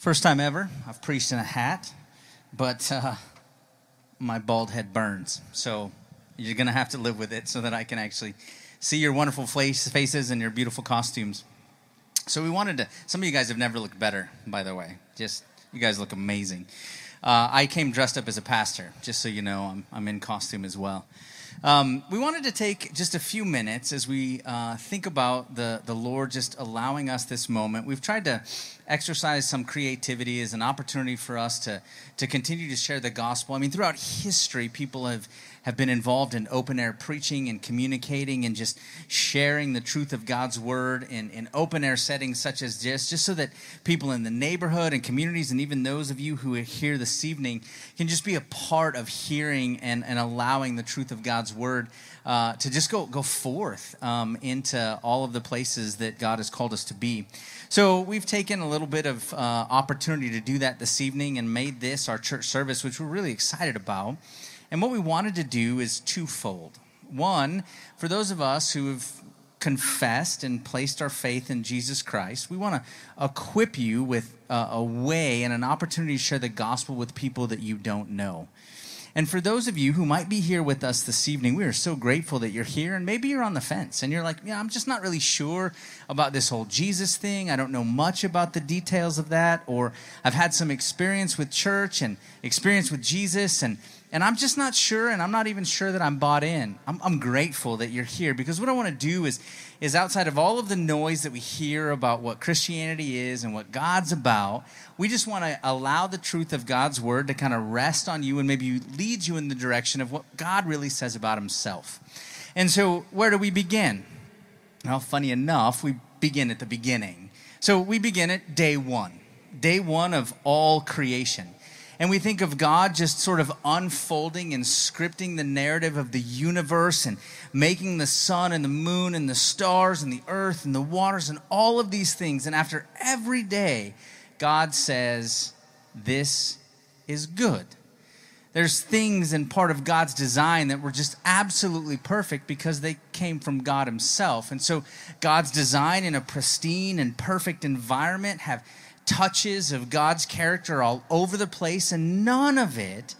First time ever, I've preached in a hat, but uh, my bald head burns. So you're going to have to live with it so that I can actually see your wonderful face, faces and your beautiful costumes. So we wanted to, some of you guys have never looked better, by the way. Just, you guys look amazing. Uh, I came dressed up as a pastor, just so you know, I'm, I'm in costume as well. Um, we wanted to take just a few minutes as we uh, think about the, the Lord just allowing us this moment. We've tried to exercise some creativity as an opportunity for us to, to continue to share the gospel. I mean, throughout history, people have have been involved in open air preaching and communicating and just sharing the truth of God's word in, in open air settings such as this, just so that people in the neighborhood and communities, and even those of you who are here this evening, can just be a part of hearing and, and allowing the truth of God's word uh, to just go, go forth um, into all of the places that God has called us to be. So we've taken a little bit of uh, opportunity to do that this evening and made this our church service, which we're really excited about. And what we wanted to do is twofold. One, for those of us who have confessed and placed our faith in Jesus Christ, we want to equip you with a, a way and an opportunity to share the gospel with people that you don't know. And for those of you who might be here with us this evening, we are so grateful that you're here. And maybe you're on the fence and you're like, yeah, I'm just not really sure about this whole Jesus thing. I don't know much about the details of that. Or I've had some experience with church and experience with Jesus. And and I'm just not sure, and I'm not even sure that I'm bought in. I'm, I'm, grateful that you're here because what I want to do is, is outside of all of the noise that we hear about what Christianity is and what God's about, we just want to allow the truth of God's word to kind of rest on you and maybe lead you in the direction of what God really says about Himself. And so, where do we begin? Well, funny enough, we begin at the beginning. So, we begin at day one, day one of all creation. And we think of God just sort of unfolding and scripting the narrative of the universe and making the sun and the moon and the stars and the earth and the waters and all of these things. And after every day, God says, This is good. There's things and part of God's design that were just absolutely perfect because they came from God Himself. And so, God's design in a pristine and perfect environment have touches of God's character all over the place, and none of it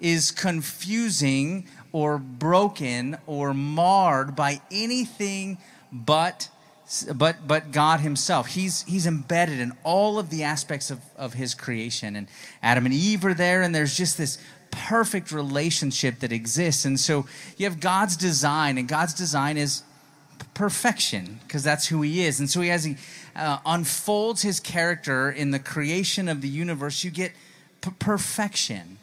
is confusing or broken or marred by anything but but but God himself. He's he's embedded in all of the aspects of, of his creation. And Adam and Eve are there, and there's just this perfect relationship that exists. And so you have God's design, and God's design is perfection because that's who he is. And so he has uh, unfolds his character in the creation of the universe, you get p- perfection.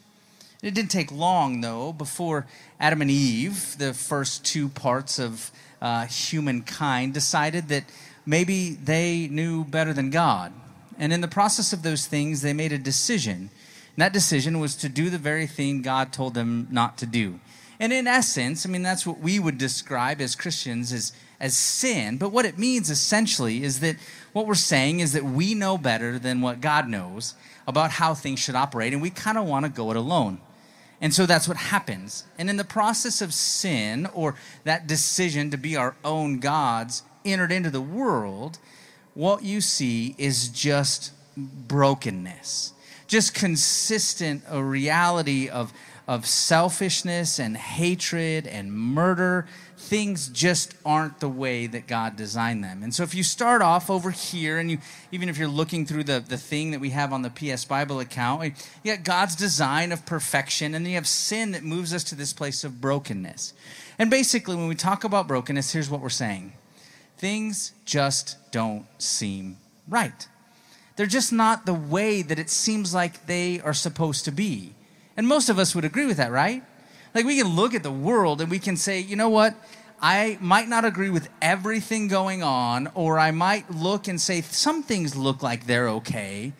It didn't take long, though, before Adam and Eve, the first two parts of uh, humankind, decided that maybe they knew better than God. And in the process of those things, they made a decision. And that decision was to do the very thing God told them not to do. And in essence, I mean, that's what we would describe as Christians as, as sin. But what it means essentially is that what we're saying is that we know better than what God knows about how things should operate, and we kind of want to go it alone. And so that's what happens. And in the process of sin, or that decision to be our own gods entered into the world, what you see is just brokenness, just consistent a reality of of selfishness and hatred and murder, things just aren't the way that God designed them. And so if you start off over here, and you even if you're looking through the, the thing that we have on the PS Bible account, you got God's design of perfection, and then you have sin that moves us to this place of brokenness. And basically, when we talk about brokenness, here's what we're saying things just don't seem right. They're just not the way that it seems like they are supposed to be. And most of us would agree with that, right? Like we can look at the world and we can say, you know what? I might not agree with everything going on, or I might look and say some things look like they're okay,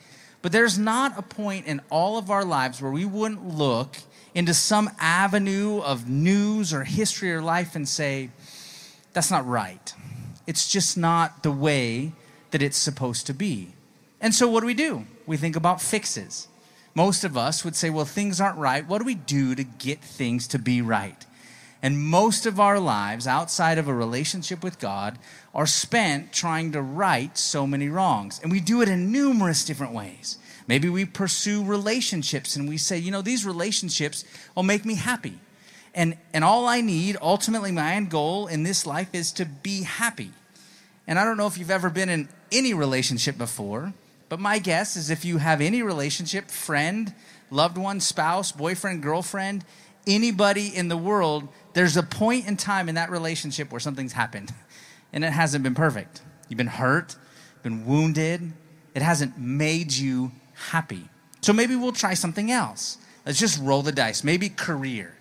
but there's not a point in all of our lives where we wouldn't look into some avenue of news or history or life and say, that's not right. It's just not the way that it's supposed to be. And so what do we do? We think about fixes most of us would say, well, things aren't right. What do we do to get things to be right? And most of our lives outside of a relationship with God are spent trying to right so many wrongs. And we do it in numerous different ways. Maybe we pursue relationships and we say, you know, these relationships will make me happy. And, and all I need, ultimately, my end goal in this life is to be happy. And I don't know if you've ever been in any relationship before, but my guess is if you have any relationship, friend, loved one, spouse, boyfriend, girlfriend, anybody in the world, there's a point in time in that relationship where something's happened and it hasn't been perfect. You've been hurt, been wounded, it hasn't made you happy. So maybe we'll try something else. Let's just roll the dice. Maybe career.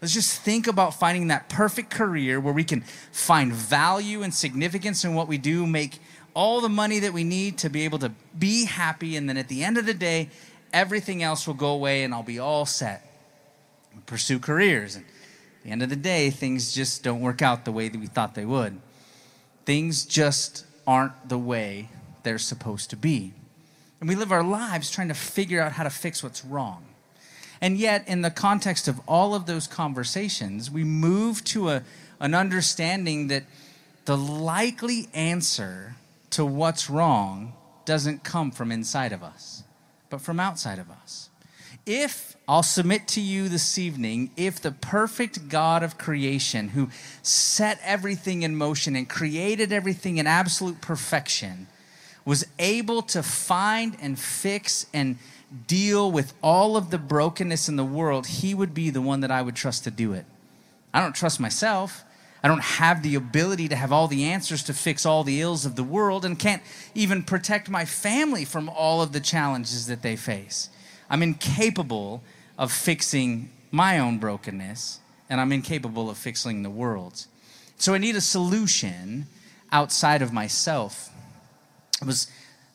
Let's just think about finding that perfect career where we can find value and significance in what we do, make all the money that we need to be able to be happy, and then at the end of the day, everything else will go away and I'll be all set. Pursue careers. And at the end of the day, things just don't work out the way that we thought they would. Things just aren't the way they're supposed to be. And we live our lives trying to figure out how to fix what's wrong. And yet, in the context of all of those conversations, we move to a, an understanding that the likely answer to what's wrong doesn't come from inside of us, but from outside of us. If I'll submit to you this evening, if the perfect God of creation who set everything in motion and created everything in absolute perfection was able to find and fix and deal with all of the brokenness in the world, he would be the one that I would trust to do it. I don't trust myself. I don't have the ability to have all the answers to fix all the ills of the world and can't even protect my family from all of the challenges that they face. I'm incapable of fixing my own brokenness, and I'm incapable of fixing the world's. So I need a solution outside of myself. I was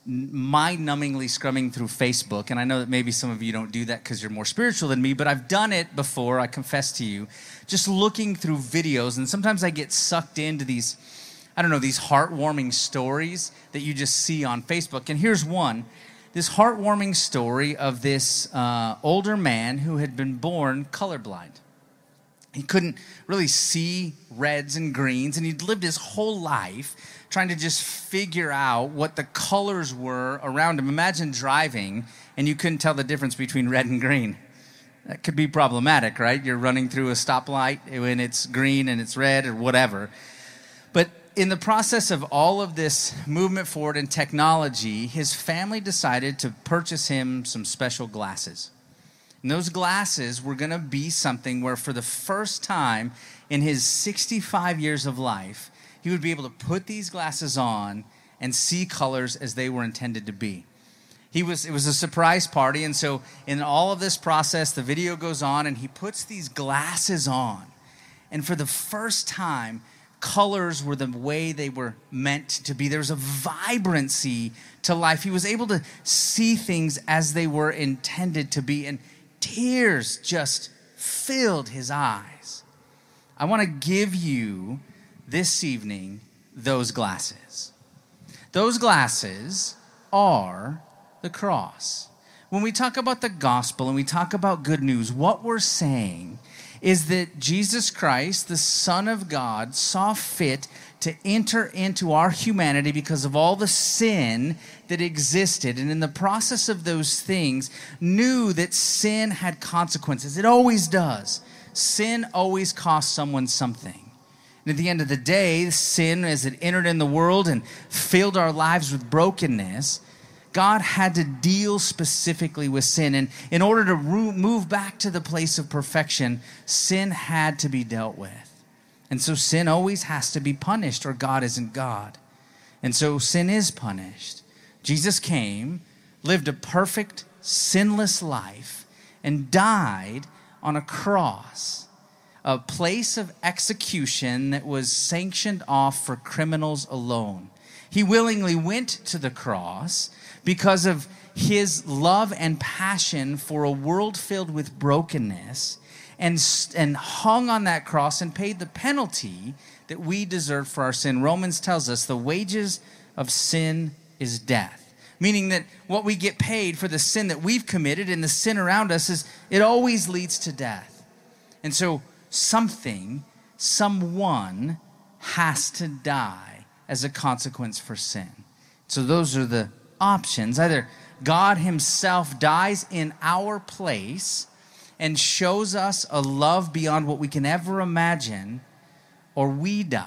mind numbingly scrumming through Facebook, and I know that maybe some of you don't do that because you're more spiritual than me, but I've done it before, I confess to you, just looking through videos, and sometimes I get sucked into these, I don't know, these heartwarming stories that you just see on Facebook. And here's one this heartwarming story of this uh, older man who had been born colorblind. He couldn't really see reds and greens, and he'd lived his whole life trying to just figure out what the colors were around him. Imagine driving and you couldn't tell the difference between red and green. That could be problematic, right? You're running through a stoplight when it's green and it's red or whatever. But in the process of all of this movement forward in technology, his family decided to purchase him some special glasses. And those glasses were going to be something where, for the first time in his 65 years of life, he would be able to put these glasses on and see colors as they were intended to be. He was it was a surprise party and so in all of this process the video goes on and he puts these glasses on. And for the first time colors were the way they were meant to be. There was a vibrancy to life. He was able to see things as they were intended to be and tears just filled his eyes. I want to give you this evening those glasses. Those glasses are the cross. When we talk about the gospel and we talk about good news, what we're saying is that Jesus Christ, the Son of God, saw fit to enter into our humanity because of all the sin that existed. And in the process of those things, knew that sin had consequences. It always does. Sin always costs someone something. And at the end of the day, sin, as it entered in the world and filled our lives with brokenness, God had to deal specifically with sin. And in order to move back to the place of perfection, sin had to be dealt with. And so sin always has to be punished, or God isn't God. And so sin is punished. Jesus came, lived a perfect, sinless life, and died on a cross a place of execution that was sanctioned off for criminals alone. He willingly went to the cross because of his love and passion for a world filled with brokenness and, and hung on that cross and paid the penalty that we deserve for our sin. Romans tells us the wages of sin is death. Meaning that what we get paid for the sin that we've committed and the sin around us is it always leads to death. And so something, someone has to die as a consequence for sin. So those are the options either God Himself dies in our place and shows us a love beyond what we can ever imagine, or we die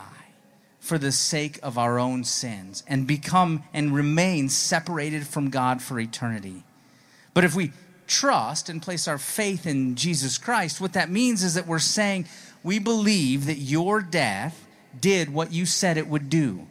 for the sake of our own sins and become and remain separated from God for eternity. But if we trust and place our faith in Jesus Christ, what that means is that we're saying we believe that your death did what you said it would do.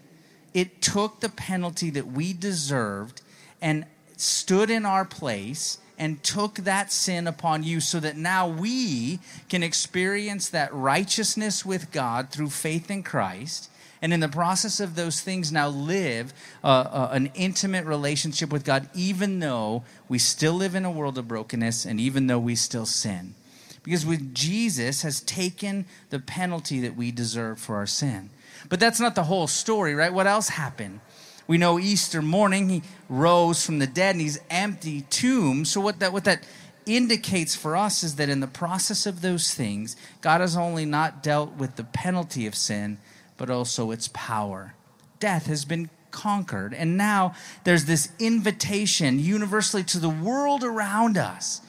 It took the penalty that we deserved and stood in our place and took that sin upon you so that now we can experience that righteousness with God through faith in Christ. And in the process of those things, now live uh, uh, an intimate relationship with God, even though we still live in a world of brokenness and even though we still sin. Because with Jesus has taken the penalty that we deserve for our sin. But that's not the whole story, right? What else happened? We know Easter morning he rose from the dead and he's empty tomb. So what that what that indicates for us is that in the process of those things, God has only not dealt with the penalty of sin, but also its power. Death has been conquered, and now there's this invitation universally to the world around us.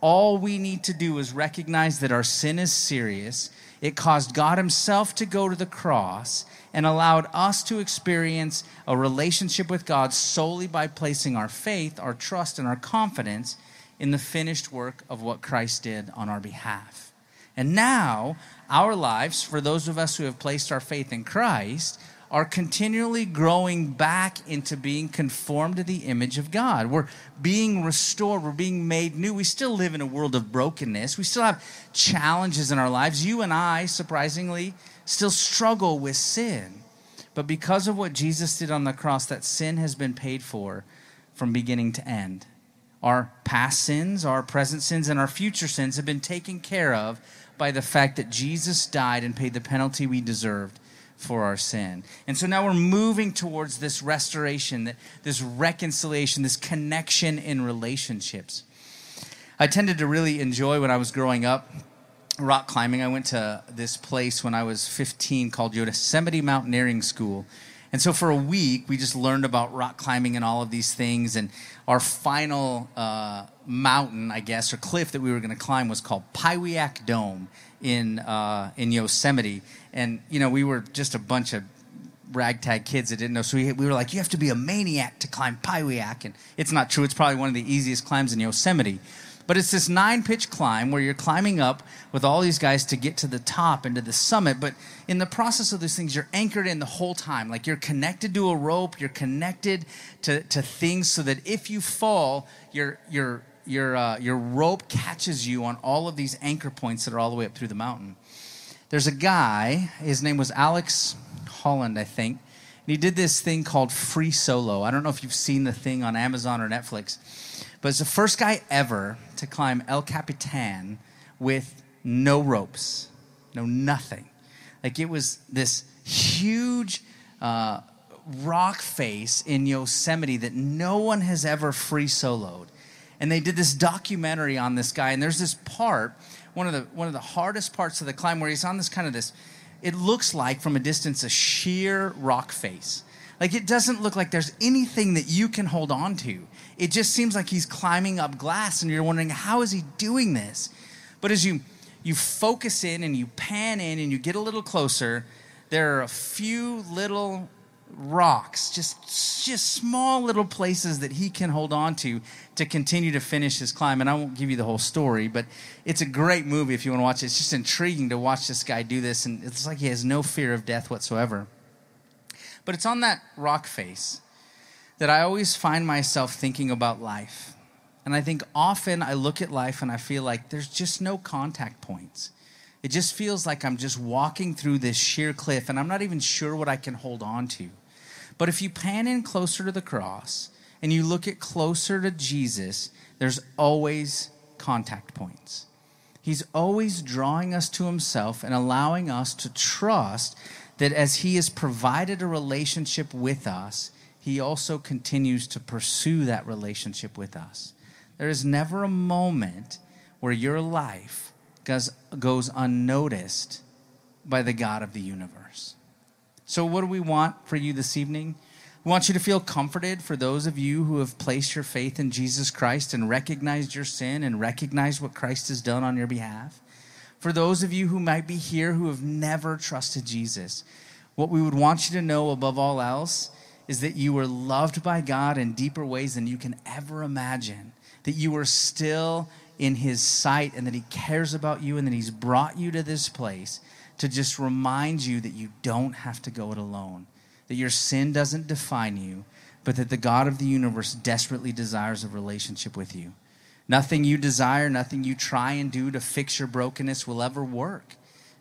All we need to do is recognize that our sin is serious. It caused God Himself to go to the cross and allowed us to experience a relationship with God solely by placing our faith, our trust, and our confidence in the finished work of what Christ did on our behalf. And now, our lives, for those of us who have placed our faith in Christ, are continually growing back into being conformed to the image of God. We're being restored, we're being made new. We still live in a world of brokenness, we still have challenges in our lives. You and I, surprisingly, still struggle with sin. But because of what Jesus did on the cross, that sin has been paid for from beginning to end. Our past sins, our present sins, and our future sins have been taken care of by the fact that Jesus died and paid the penalty we deserved for our sin. And so now we're moving towards this restoration, this reconciliation, this connection in relationships. I tended to really enjoy when I was growing up rock climbing. I went to this place when I was 15 called Yosemite Mountaineering School. And so for a week, we just learned about rock climbing and all of these things. And our final uh, mountain, I guess, or cliff that we were going to climb was called Pywiack Dome in uh, in Yosemite. And you know, we were just a bunch of ragtag kids that didn't know. So we, we were like, you have to be a maniac to climb Piwyak. And it's not true. It's probably one of the easiest climbs in Yosemite. But it's this nine pitch climb where you're climbing up with all these guys to get to the top and to the summit. But in the process of these things, you're anchored in the whole time. Like you're connected to a rope, you're connected to, to things so that if you fall, your, your, your, uh, your rope catches you on all of these anchor points that are all the way up through the mountain. There's a guy, his name was Alex Honnold, I think. And he did this thing called Free Solo. I don't know if you've seen the thing on Amazon or Netflix but it's the first guy ever to climb El Capitan with no ropes, no nothing. Like it was this huge uh, rock face in Yosemite that no one has ever free soloed. And they did this documentary on this guy, and there's this part, one of the one of the hardest parts of the climb, where he's on this kind of this. It looks like from a distance a sheer rock face. Like it doesn't look like there's anything that you can hold on to it just seems like he's climbing up glass and you're wondering how is he doing this? But as you you focus in and you pan in and you get a little closer there are a few little rocks just just small little places that he can hold on to to continue to finish his climb. And i won't give you the whole story but it's a great movie if you want to watch it. It's just intriguing to watch this guy do this and it's like he has no fear of death whatsoever. But it's on that rock face that I always find myself thinking about life. And I think often I look at life and I feel like there's just no contact points. It just feels like I'm just walking through this sheer cliff and I'm not even sure what I can hold on to. But if you pan in closer to the cross and you look at closer to Jesus, there's always contact points. He's always drawing us to himself and allowing us to trust that as he has provided a relationship with us, he also continues to pursue that relationship with us. There is never a moment where your life goes, goes unnoticed by the God of the universe. So, what do we want for you this evening? We want you to feel comforted for those of you who have placed your faith in Jesus Christ and recognized your sin and recognized what Christ has done on your behalf. For those of you who might be here who have never trusted Jesus, what we would want you to know above all else is that you were loved by God in deeper ways than you can ever imagine, that you are still in His sight, and that He cares about you, and that He's brought you to this place to just remind you that you don't have to go it alone, that your sin doesn't define you, but that the God of the universe desperately desires a relationship with you. Nothing you desire, nothing you try and do to fix your brokenness will ever work.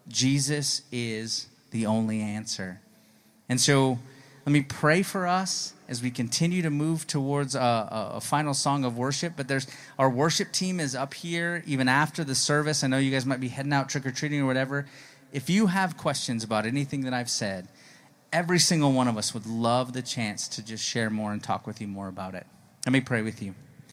Jesus is the only answer. And so, let me pray for us as we continue to move towards a, a, a, final song of worship. But there's our worship team is up here even after the service. I know you guys might be heading out trick or treating or whatever. If you have questions about anything that I've said, every single one of us would love the chance to just share more and talk with you more about it. Let me pray with you.